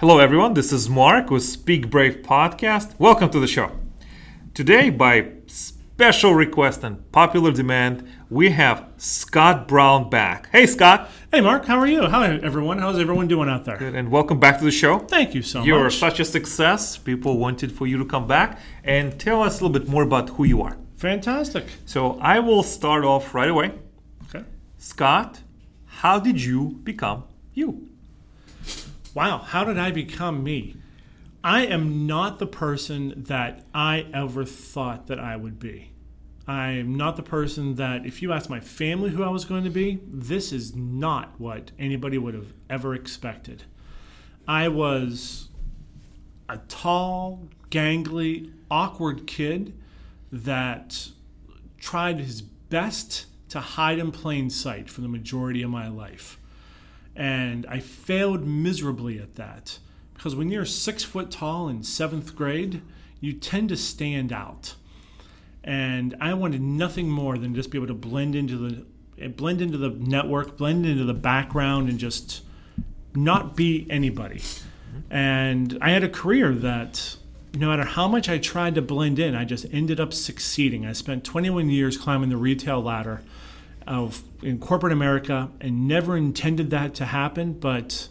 Hello, everyone. This is Mark with Speak Brave Podcast. Welcome to the show. Today, by special request and popular demand, we have Scott Brown back. Hey, Scott. Hey, Mark. How are you? How everyone? How's everyone doing out there? Good, and welcome back to the show. Thank you so much. You're much. such a success. People wanted for you to come back and tell us a little bit more about who you are. Fantastic. So, I will start off right away. Okay. Scott, how did you become you? Wow. How did I become me? I am not the person that I ever thought that I would be. I am not the person that, if you asked my family who I was going to be, this is not what anybody would have ever expected. I was a tall, gangly, awkward kid that tried his best to hide in plain sight for the majority of my life. And I failed miserably at that because when you're six foot tall in seventh grade, you tend to stand out. And I wanted nothing more than just be able to blend into the blend into the network, blend into the background, and just not be anybody. And I had a career that no matter how much I tried to blend in, I just ended up succeeding. I spent 21 years climbing the retail ladder of in corporate America and never intended that to happen, but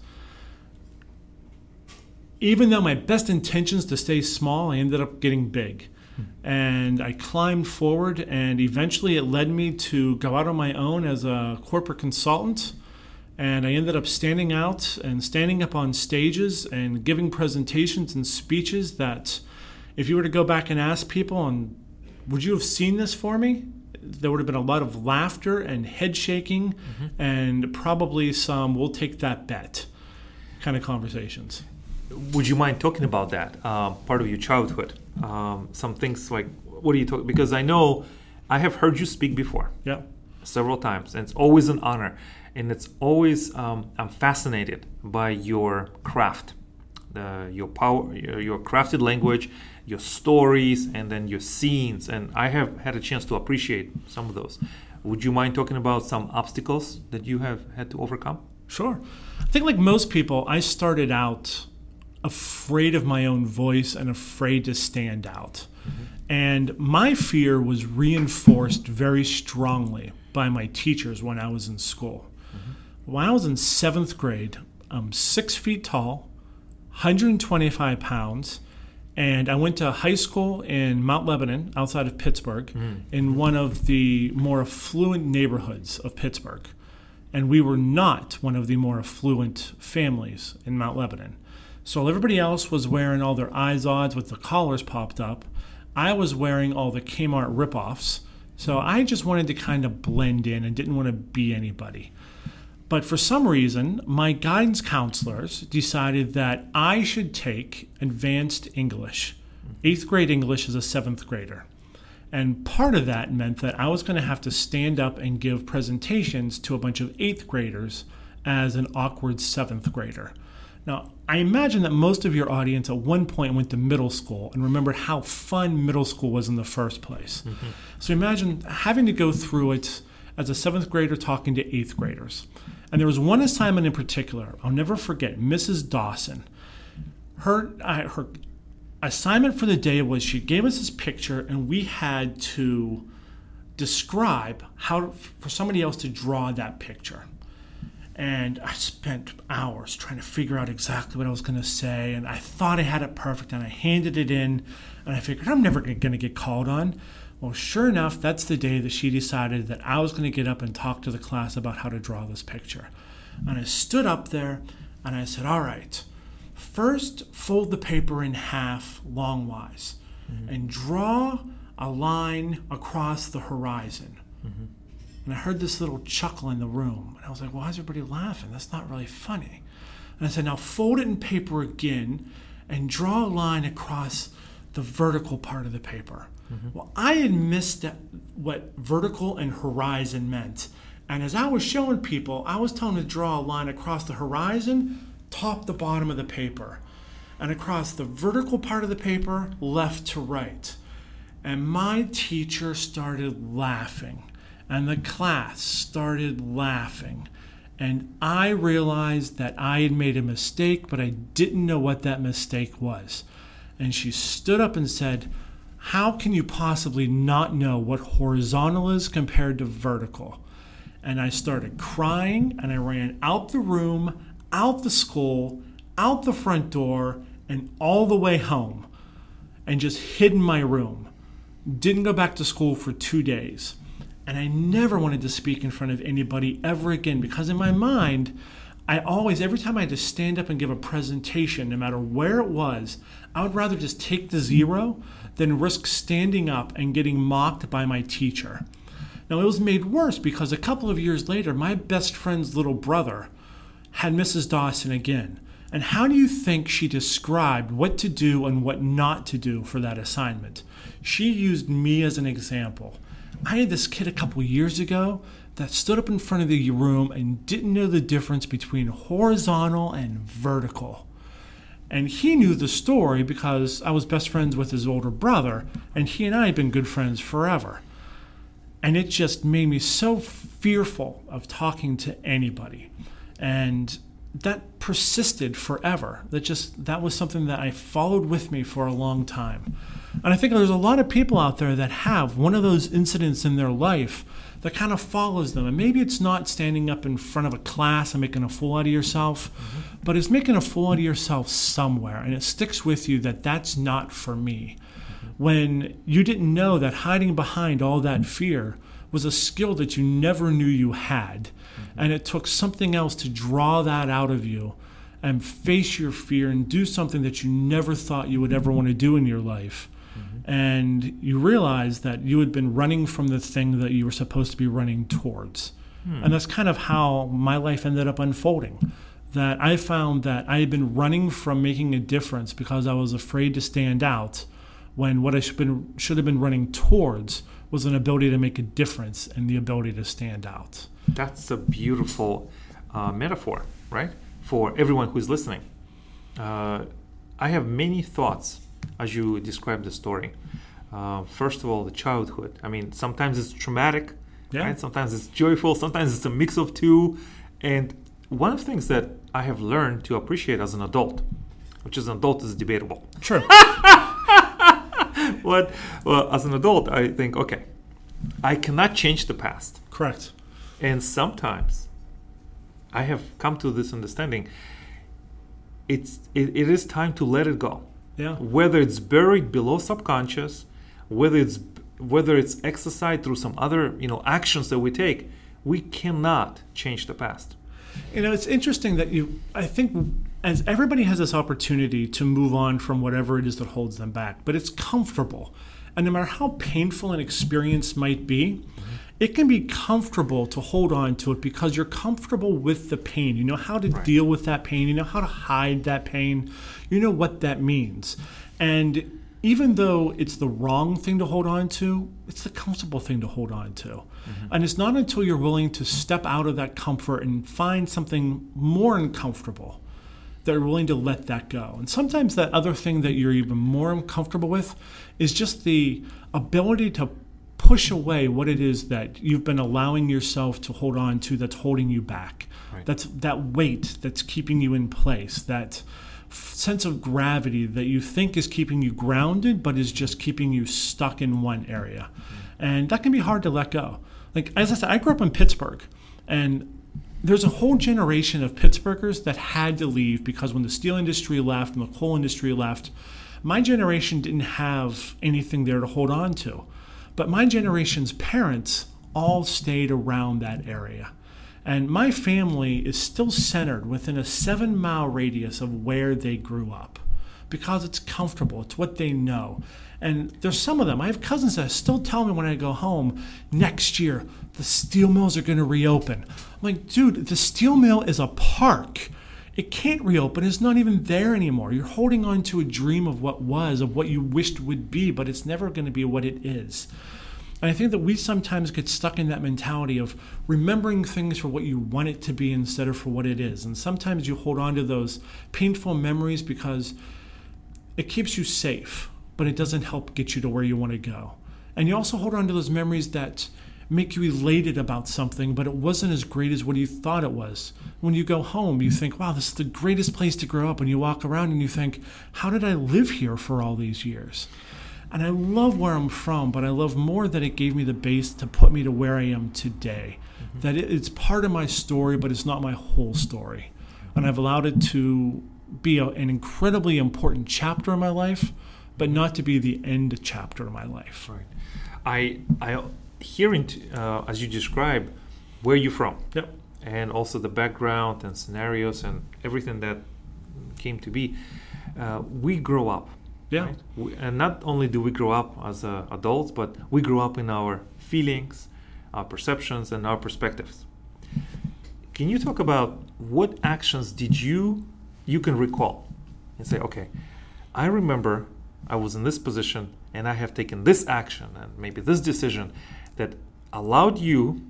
even though my best intentions to stay small, I ended up getting big. And I climbed forward, and eventually it led me to go out on my own as a corporate consultant. And I ended up standing out and standing up on stages and giving presentations and speeches that, if you were to go back and ask people, and would you have seen this for me? There would have been a lot of laughter and head shaking, and probably some "we'll take that bet" kind of conversations. Would you mind talking about that um, part of your childhood? Um, some things like what are you talking? Because I know I have heard you speak before Yeah. several times, and it's always an honor, and it's always um, I'm fascinated by your craft, the, your power, your, your crafted language, your stories, and then your scenes, and I have had a chance to appreciate some of those. Would you mind talking about some obstacles that you have had to overcome? Sure. I think, like most people, I started out afraid of my own voice and afraid to stand out. Mm-hmm. And my fear was reinforced very strongly by my teachers when I was in school. Mm-hmm. When I was in seventh grade, I'm six feet tall, 125 pounds, and I went to high school in Mount Lebanon, outside of Pittsburgh, mm. in one of the more affluent neighborhoods of Pittsburgh. And we were not one of the more affluent families in Mount Lebanon. So everybody else was wearing all their Izods with the collars popped up, I was wearing all the Kmart ripoffs. So I just wanted to kind of blend in and didn't want to be anybody. But for some reason, my guidance counselors decided that I should take advanced English, eighth grade English as a seventh grader. And part of that meant that I was going to have to stand up and give presentations to a bunch of eighth graders as an awkward seventh grader. Now, I imagine that most of your audience at one point went to middle school and remembered how fun middle school was in the first place. Mm-hmm. So imagine having to go through it as a seventh grader talking to eighth graders. And there was one assignment in particular, I'll never forget, Mrs. Dawson. Her, uh, her assignment for the day was she gave us this picture and we had to describe how for somebody else to draw that picture and i spent hours trying to figure out exactly what i was going to say and i thought i had it perfect and i handed it in and i figured i'm never going to get called on well sure enough that's the day that she decided that i was going to get up and talk to the class about how to draw this picture and i stood up there and i said all right First, fold the paper in half longwise mm-hmm. and draw a line across the horizon. Mm-hmm. And I heard this little chuckle in the room. And I was like, why is everybody laughing? That's not really funny. And I said, now fold it in paper again and draw a line across the vertical part of the paper. Mm-hmm. Well, I had missed what vertical and horizon meant. And as I was showing people, I was telling them to draw a line across the horizon, top to bottom of the paper, and across the vertical part of the paper, left to right. And my teacher started laughing, and the class started laughing. And I realized that I had made a mistake, but I didn't know what that mistake was. And she stood up and said, How can you possibly not know what horizontal is compared to vertical? And I started crying and I ran out the room, out the school, out the front door, and all the way home and just hid in my room. Didn't go back to school for two days. And I never wanted to speak in front of anybody ever again because, in my mind, I always, every time I had to stand up and give a presentation, no matter where it was, I would rather just take the zero than risk standing up and getting mocked by my teacher. Now, it was made worse because a couple of years later, my best friend's little brother had Mrs. Dawson again. And how do you think she described what to do and what not to do for that assignment? She used me as an example. I had this kid a couple years ago that stood up in front of the room and didn't know the difference between horizontal and vertical. And he knew the story because I was best friends with his older brother, and he and I had been good friends forever. And it just made me so fearful of talking to anybody. And that persisted forever. That just that was something that I followed with me for a long time. And I think there's a lot of people out there that have one of those incidents in their life that kind of follows them. And maybe it's not standing up in front of a class and making a fool out of yourself, mm-hmm. But it's making a fool out of yourself somewhere. And it sticks with you that that's not for me. When you didn't know that hiding behind all that fear was a skill that you never knew you had. Mm-hmm. And it took something else to draw that out of you and face your fear and do something that you never thought you would ever want to do in your life. Mm-hmm. And you realize that you had been running from the thing that you were supposed to be running towards. Hmm. And that's kind of how my life ended up unfolding. That I found that I had been running from making a difference because I was afraid to stand out when what I should, been, should have been running towards was an ability to make a difference and the ability to stand out. That's a beautiful uh, metaphor, right? For everyone who's listening. Uh, I have many thoughts as you describe the story. Uh, first of all, the childhood. I mean, sometimes it's traumatic, yeah. right? Sometimes it's joyful, sometimes it's a mix of two. And one of the things that I have learned to appreciate as an adult, which as an adult is debatable. True. what well as an adult i think okay i cannot change the past. Correct. And sometimes i have come to this understanding it's it, it is time to let it go. Yeah. Whether it's buried below subconscious whether it's whether it's exercised through some other you know actions that we take we cannot change the past you know, it's interesting that you, I think, as everybody has this opportunity to move on from whatever it is that holds them back, but it's comfortable. And no matter how painful an experience might be, mm-hmm. it can be comfortable to hold on to it because you're comfortable with the pain. You know how to right. deal with that pain, you know how to hide that pain, you know what that means. And even though it's the wrong thing to hold on to, it's the comfortable thing to hold on to. Mm-hmm. And it's not until you're willing to step out of that comfort and find something more uncomfortable that you're willing to let that go. And sometimes that other thing that you're even more uncomfortable with is just the ability to push away what it is that you've been allowing yourself to hold on to that's holding you back. Right. That's that weight that's keeping you in place, that sense of gravity that you think is keeping you grounded, but is just keeping you stuck in one area. Mm-hmm. And that can be hard to let go. Like, as I said, I grew up in Pittsburgh, and there's a whole generation of Pittsburghers that had to leave because when the steel industry left and the coal industry left, my generation didn't have anything there to hold on to. But my generation's parents all stayed around that area. And my family is still centered within a seven mile radius of where they grew up because it's comfortable, it's what they know. And there's some of them. I have cousins that still tell me when I go home, next year, the steel mills are going to reopen. I'm like, dude, the steel mill is a park. It can't reopen. It's not even there anymore. You're holding on to a dream of what was, of what you wished would be, but it's never going to be what it is. And I think that we sometimes get stuck in that mentality of remembering things for what you want it to be instead of for what it is. And sometimes you hold on to those painful memories because it keeps you safe, but it doesn't help get you to where you want to go. And you also hold on to those memories that make you elated about something, but it wasn't as great as what you thought it was. When you go home, you think, wow, this is the greatest place to grow up. And you walk around and you think, how did I live here for all these years? And I love where I'm from, but I love more that it gave me the base to put me to where I am today. Mm-hmm. That it, it's part of my story, but it's not my whole story. And I've allowed it to be a, an incredibly important chapter in my life, but not to be the end chapter of my life. Right. I I hearing uh, as you describe where you're from. Yep. And also the background and scenarios and everything that came to be. Uh, we grow up. Yeah. Right? We, and not only do we grow up as uh, adults, but we grow up in our feelings, our perceptions, and our perspectives. Can you talk about what actions did you you can recall and say, okay, I remember I was in this position and I have taken this action and maybe this decision that allowed you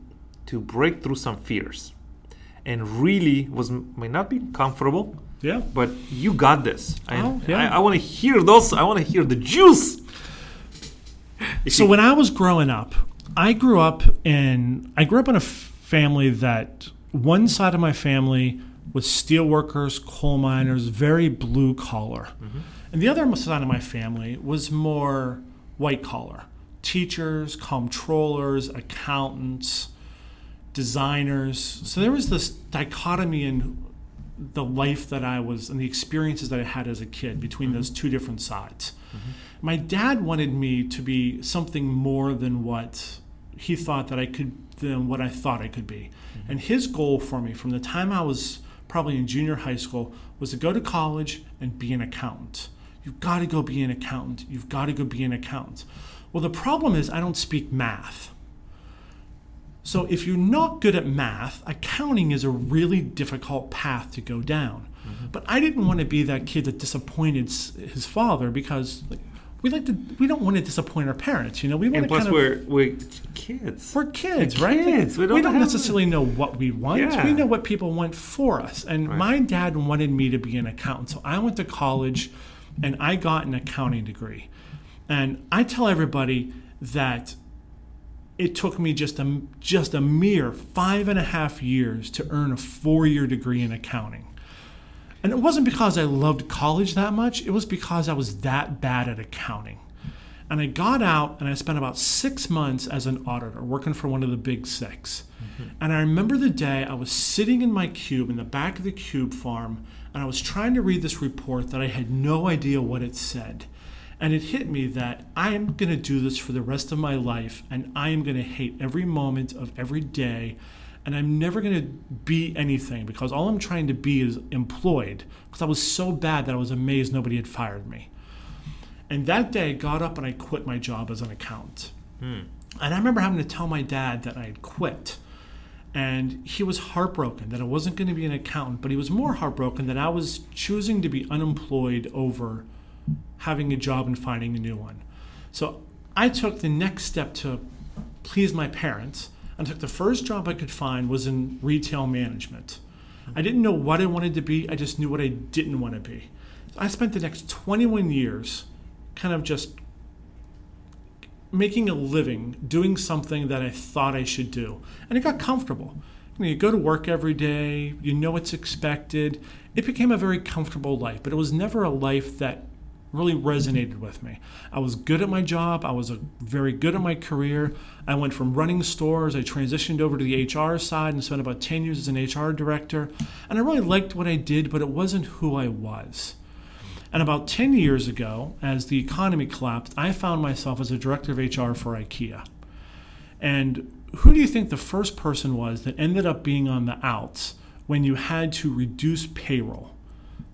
to break through some fears and really was may not be comfortable yeah but you got this oh, yeah. i, I want to hear those i want to hear the juice so when i was growing up i grew up in i grew up in a family that one side of my family was steelworkers coal miners very blue collar mm-hmm. and the other side of my family was more white collar teachers, comptrollers, accountants, designers. So there was this dichotomy in the life that I was and the experiences that I had as a kid between those two different sides. Mm-hmm. My dad wanted me to be something more than what he thought that I could than what I thought I could be. Mm-hmm. And his goal for me from the time I was probably in junior high school was to go to college and be an accountant. You've got to go be an accountant. You've got to go be an accountant. Well, the problem is I don't speak math. So if you're not good at math, accounting is a really difficult path to go down. Mm-hmm. But I didn't want to be that kid that disappointed his father because we like to we don't want to disappoint our parents you know we want and plus to we're we're kids we're kids we're right kids. we don't, we don't necessarily know what we want yeah. we know what people want for us and right. my dad wanted me to be an accountant so i went to college and i got an accounting degree and I tell everybody that it took me just a, just a mere five and a half years to earn a four year degree in accounting. And it wasn't because I loved college that much, it was because I was that bad at accounting. And I got out and I spent about six months as an auditor working for one of the big 6 mm-hmm. And I remember the day I was sitting in my cube in the back of the cube farm and I was trying to read this report that I had no idea what it said. And it hit me that I am going to do this for the rest of my life and I am going to hate every moment of every day. And I'm never going to be anything because all I'm trying to be is employed because I was so bad that I was amazed nobody had fired me. And that day I got up and I quit my job as an accountant. Hmm. And I remember having to tell my dad that I had quit. And he was heartbroken that I wasn't going to be an accountant, but he was more heartbroken that I was choosing to be unemployed over having a job and finding a new one. So I took the next step to please my parents and took the first job I could find was in retail management. I didn't know what I wanted to be, I just knew what I didn't want to be. I spent the next 21 years kind of just making a living doing something that I thought I should do. And it got comfortable. You, know, you go to work every day, you know what's expected. It became a very comfortable life, but it was never a life that really resonated with me. I was good at my job. I was very good at my career. I went from running stores, I transitioned over to the HR side and spent about 10 years as an HR director. And I really liked what I did, but it wasn't who I was. And about 10 years ago, as the economy collapsed, I found myself as a director of HR for IKEA. And who do you think the first person was that ended up being on the outs when you had to reduce payroll?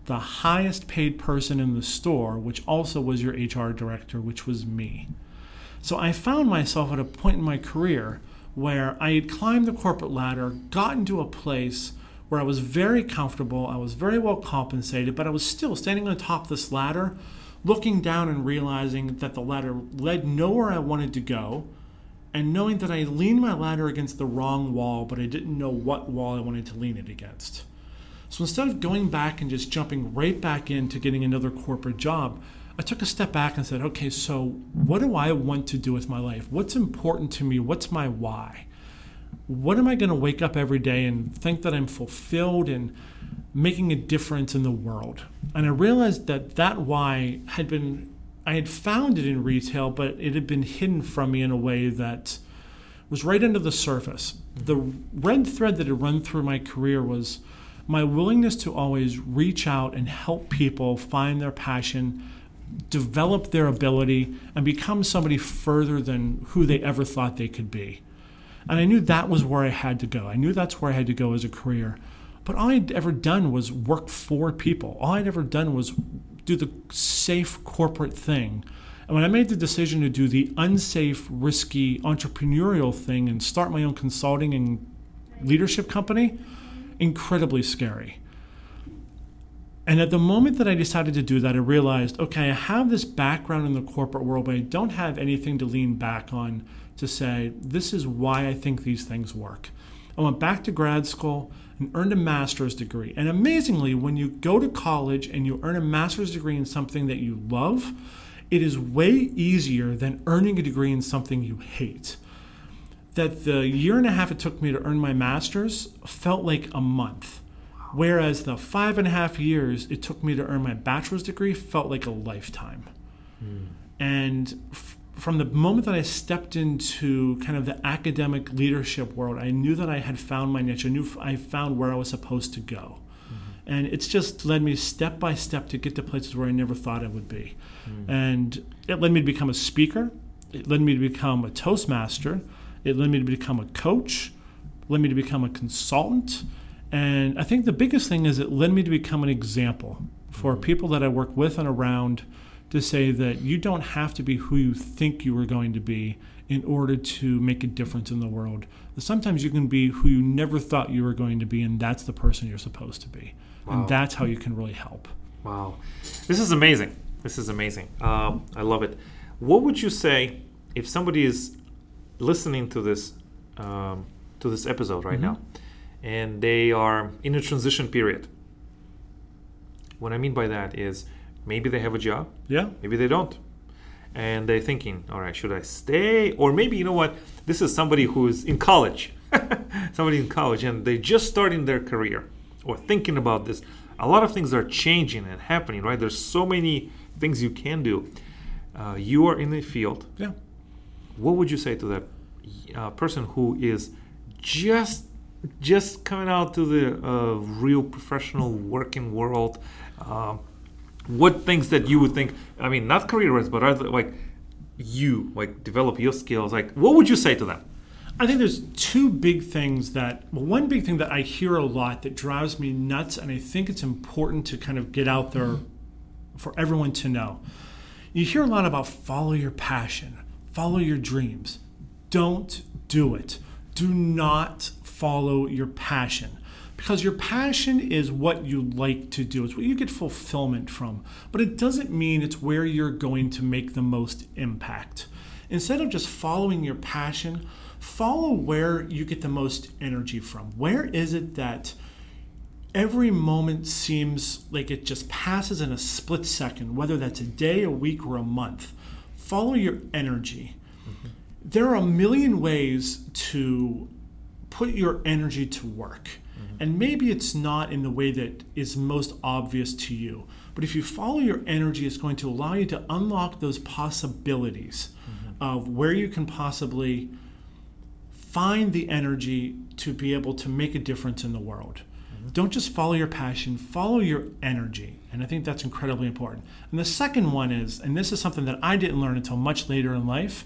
The highest paid person in the store, which also was your HR director, which was me. So I found myself at a point in my career where I had climbed the corporate ladder, gotten to a place where I was very comfortable, I was very well compensated, but I was still standing on top of this ladder, looking down and realizing that the ladder led nowhere I wanted to go, and knowing that I leaned my ladder against the wrong wall, but I didn't know what wall I wanted to lean it against. So instead of going back and just jumping right back into getting another corporate job, I took a step back and said, okay, so what do I want to do with my life? What's important to me? What's my why? What am I going to wake up every day and think that I'm fulfilled and making a difference in the world? And I realized that that why had been, I had found it in retail, but it had been hidden from me in a way that was right under the surface. The red thread that had run through my career was my willingness to always reach out and help people find their passion, develop their ability, and become somebody further than who they ever thought they could be. And I knew that was where I had to go. I knew that's where I had to go as a career. But all I'd ever done was work for people. All I'd ever done was do the safe corporate thing and when I made the decision to do the unsafe, risky entrepreneurial thing and start my own consulting and leadership company, incredibly scary. And at the moment that I decided to do that, I realized okay, I have this background in the corporate world, but I don't have anything to lean back on to say, this is why I think these things work. I went back to grad school and earned a master's degree. And amazingly, when you go to college and you earn a master's degree in something that you love, it is way easier than earning a degree in something you hate. That the year and a half it took me to earn my master's felt like a month. Whereas the five and a half years it took me to earn my bachelor's degree felt like a lifetime. Mm. And f- from the moment that I stepped into kind of the academic leadership world, I knew that I had found my niche. I knew I found where I was supposed to go. And it's just led me step by step to get to places where I never thought I would be. Mm. And it led me to become a speaker. It led me to become a Toastmaster. It led me to become a coach. Led me to become a consultant. And I think the biggest thing is it led me to become an example for mm. people that I work with and around to say that you don't have to be who you think you are going to be in order to make a difference in the world. Sometimes you can be who you never thought you were going to be, and that's the person you're supposed to be. Wow. And that's how you can really help. Wow. This is amazing. This is amazing. Um, I love it. What would you say if somebody is listening to this um, to this episode right mm-hmm. now, and they are in a transition period? What I mean by that is maybe they have a job. Yeah. Maybe they don't. And they're thinking, all right, should I stay? Or maybe, you know what? This is somebody who's in college. somebody in college and they're just starting their career or thinking about this, a lot of things are changing and happening, right? There's so many things you can do. Uh, you are in the field. Yeah. What would you say to that uh, person who is just just coming out to the uh, real professional working world? Um, what things that you would think? I mean, not career wise, but like you like develop your skills. Like, what would you say to them? I think there's two big things that, well, one big thing that I hear a lot that drives me nuts, and I think it's important to kind of get out there for everyone to know. You hear a lot about follow your passion, follow your dreams. Don't do it. Do not follow your passion because your passion is what you like to do. It's what you get fulfillment from, but it doesn't mean it's where you're going to make the most impact. Instead of just following your passion, follow where you get the most energy from. Where is it that every moment seems like it just passes in a split second, whether that's a day, a week, or a month? Follow your energy. Mm-hmm. There are a million ways to put your energy to work. Mm-hmm. And maybe it's not in the way that is most obvious to you. But if you follow your energy, it's going to allow you to unlock those possibilities mm-hmm. of where you can possibly find the energy to be able to make a difference in the world. Don't just follow your passion, follow your energy. And I think that's incredibly important. And the second one is, and this is something that I didn't learn until much later in life,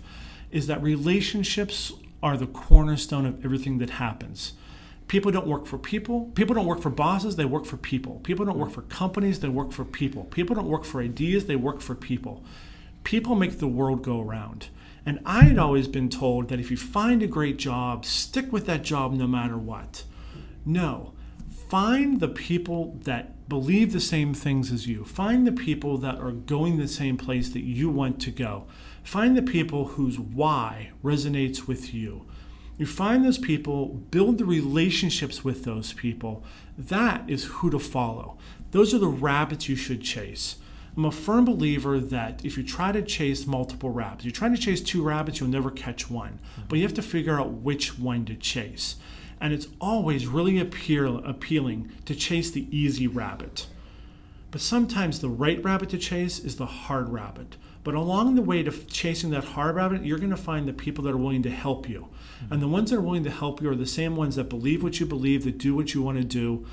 is that relationships are the cornerstone of everything that happens. People don't work for people. People don't work for bosses, they work for people. People don't work for companies, they work for people. People don't work for ideas, they work for people. People make the world go around. And I had always been told that if you find a great job, stick with that job no matter what. No, find the people that believe the same things as you. Find the people that are going the same place that you want to go. Find the people whose why resonates with you. You find those people, build the relationships with those people. That is who to follow. Those are the rabbits you should chase. I'm a firm believer that if you try to chase multiple rabbits, you're trying to chase two rabbits, you'll never catch one. But you have to figure out which one to chase. And it's always really appeal, appealing to chase the easy rabbit. But sometimes the right rabbit to chase is the hard rabbit. But along the way to chasing that hard rabbit, you're going to find the people that are willing to help you. And the ones that are willing to help you are the same ones that believe what you believe, that do what you want to do.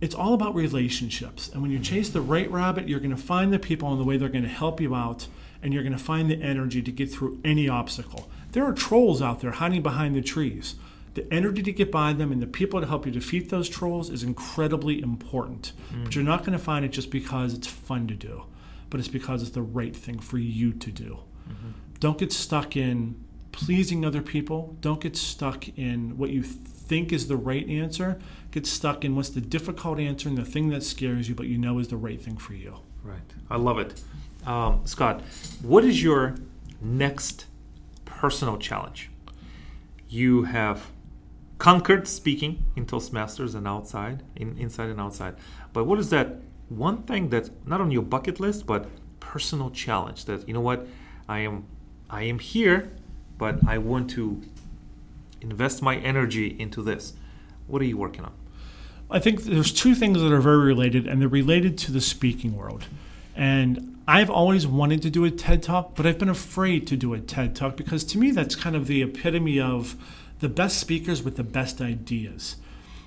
It's all about relationships. And when you chase the right rabbit, you're going to find the people on the way they're going to help you out, and you're going to find the energy to get through any obstacle. There are trolls out there hiding behind the trees. The energy to get by them and the people to help you defeat those trolls is incredibly important. But you're not going to find it just because it's fun to do, but it's because it's the right thing for you to do. Don't get stuck in pleasing other people. Don't get stuck in what you think is the right answer. Get stuck in what's the difficult answer and the thing that scares you, but you know is the right thing for you. Right. I love it. Um, Scott, what is your next personal challenge? You have conquered speaking in Toastmasters and outside, in, inside and outside. But what is that one thing that's not on your bucket list, but personal challenge that you know what I am I am here, but I want to invest my energy into this. What are you working on? I think there's two things that are very related, and they're related to the speaking world. And I've always wanted to do a TED Talk, but I've been afraid to do a TED Talk because to me, that's kind of the epitome of the best speakers with the best ideas.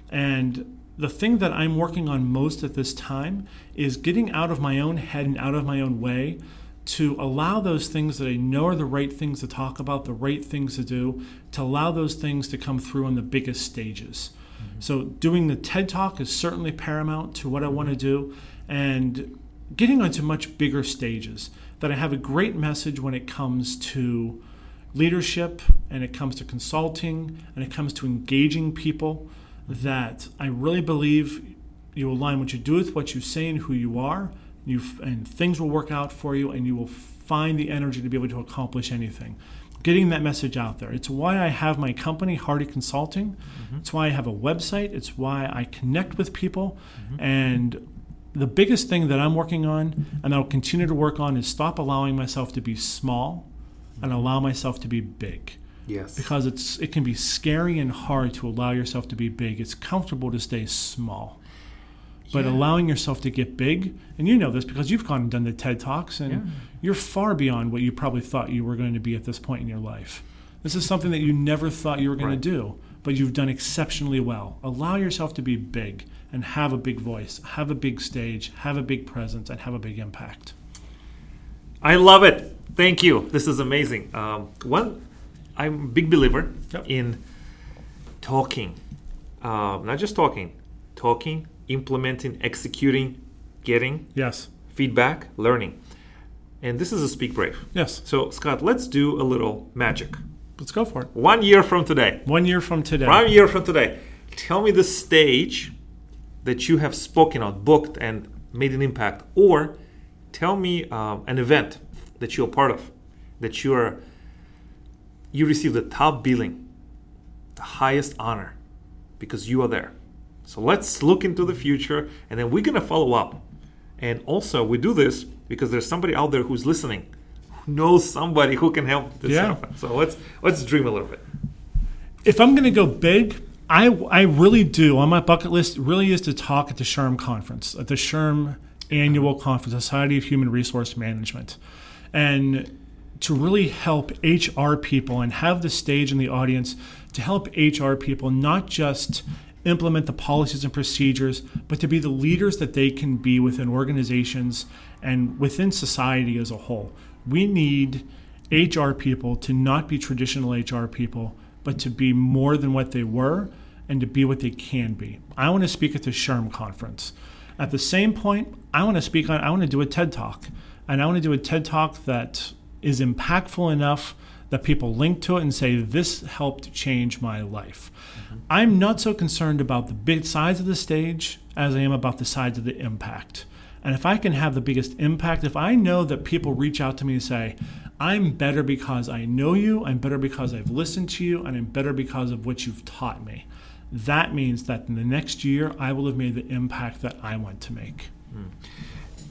And the thing that I'm working on most at this time is getting out of my own head and out of my own way to allow those things that I know are the right things to talk about, the right things to do, to allow those things to come through on the biggest stages. Mm-hmm. So, doing the TED Talk is certainly paramount to what I want to do, and getting onto much bigger stages. That I have a great message when it comes to leadership, and it comes to consulting, and it comes to engaging people. That I really believe you align what you do with what you say and who you are, you and things will work out for you, and you will find the energy to be able to accomplish anything getting that message out there. It's why I have my company, Hardie Consulting. Mm-hmm. It's why I have a website. It's why I connect with people. Mm-hmm. And the biggest thing that I'm working on and I'll continue to work on is stop allowing myself to be small and allow myself to be big. Yes. Because it's it can be scary and hard to allow yourself to be big. It's comfortable to stay small. But Yeah. allowing yourself to get big, and you know this because you've gone and done the TED Talks, and Yeah. you're far beyond what you probably thought you were going to be at this point in your life. This is something that you never thought you were going Right. to do, but you've done exceptionally well. Allow yourself to be big and have a big voice, have a big stage, have a big presence, and have a big impact. I love it. Thank you. This is amazing. Um, one, I'm a big believer Yep. in talking, uh, not just talking, talking, implementing, executing, getting Yes. feedback, learning. And this is a Speak Brave. Yes. So, Scott, let's do a little magic. Let's go for it. One year from today, One year from today. one year from today, tell me the stage that you have spoken on, booked, and made an impact, or tell me um, an event that you're part of, that you are you receive the top billing, the highest honor, because you are there. So let's look into the future, and then we're gonna follow up. And also, we do this because there's somebody out there who's listening, who knows somebody who can help this Yeah. happen. So let's let's dream a little bit. if I'm going to go big, I, I really do on my bucket list really is to talk at the SHRM conference, at the SHRM annual conference, Society of Human Resource Management, and to really help HR people and have the stage and the audience to help HR people not just implement the policies and procedures, but to be the leaders that they can be within organizations and within society as a whole. We need HR people to not be traditional HR people, but to be more than what they were and to be what they can be. I want to speak at the SHRM conference. At the same point, I want to speak on, I want to do a TED Talk. And I want to do a TED Talk that is impactful enough that people link to it and say, This helped change my life. Mm-hmm. I'm not so concerned about the big size of the stage as I am about the size of the impact. And if I can have the biggest impact, if I know that people reach out to me and say, I'm better because I know you, I'm better because I've listened to you, and I'm better because of what you've taught me, that means that in the next year, I will have made the impact that I want to make. Hmm.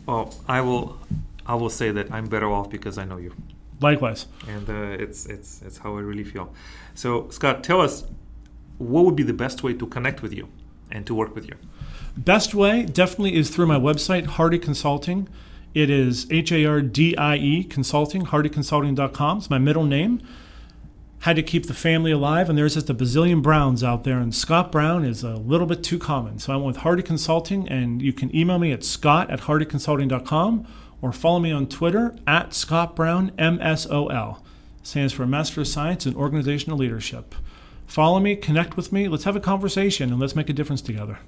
Well, I will. I will say that I'm better off because I know you, Likewise. and uh, it's it's it's how I really feel. So, Scott, tell us what would be the best way to connect with you and to work with you. Best way definitely is through my website, Hardie Consulting. It is H A R D I E Consulting, hardieconsulting.com. It's my middle name. Had to keep the family alive, and there's just a bazillion Browns out there, and Scott Brown is a little bit too common. So I went with Hardie Consulting, and you can email me at scott at hardieconsulting.com or follow me on Twitter at Scott Brown, MSOL. Stands for Master of Science in Organizational Leadership. Follow me, connect with me, let's have a conversation, and let's make a difference together.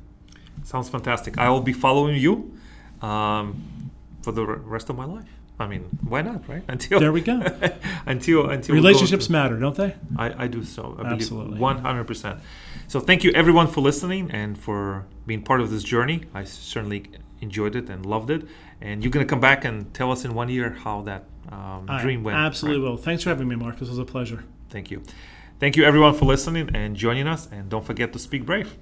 Sounds fantastic. I will be following you um, for the rest of my life. I mean, why not, right? Until There we go. until until Relationships to- matter, don't they? I, I do so. I believe Absolutely. 100%. So thank you everyone for listening and for being part of this journey. I certainly enjoyed it and loved it. And you're going to come back and tell us in one year how that um, dream went. Absolutely right? will. Thanks for having me, Mark. This was a pleasure. Thank you. Thank you everyone for listening and joining us. And don't forget to speak brave.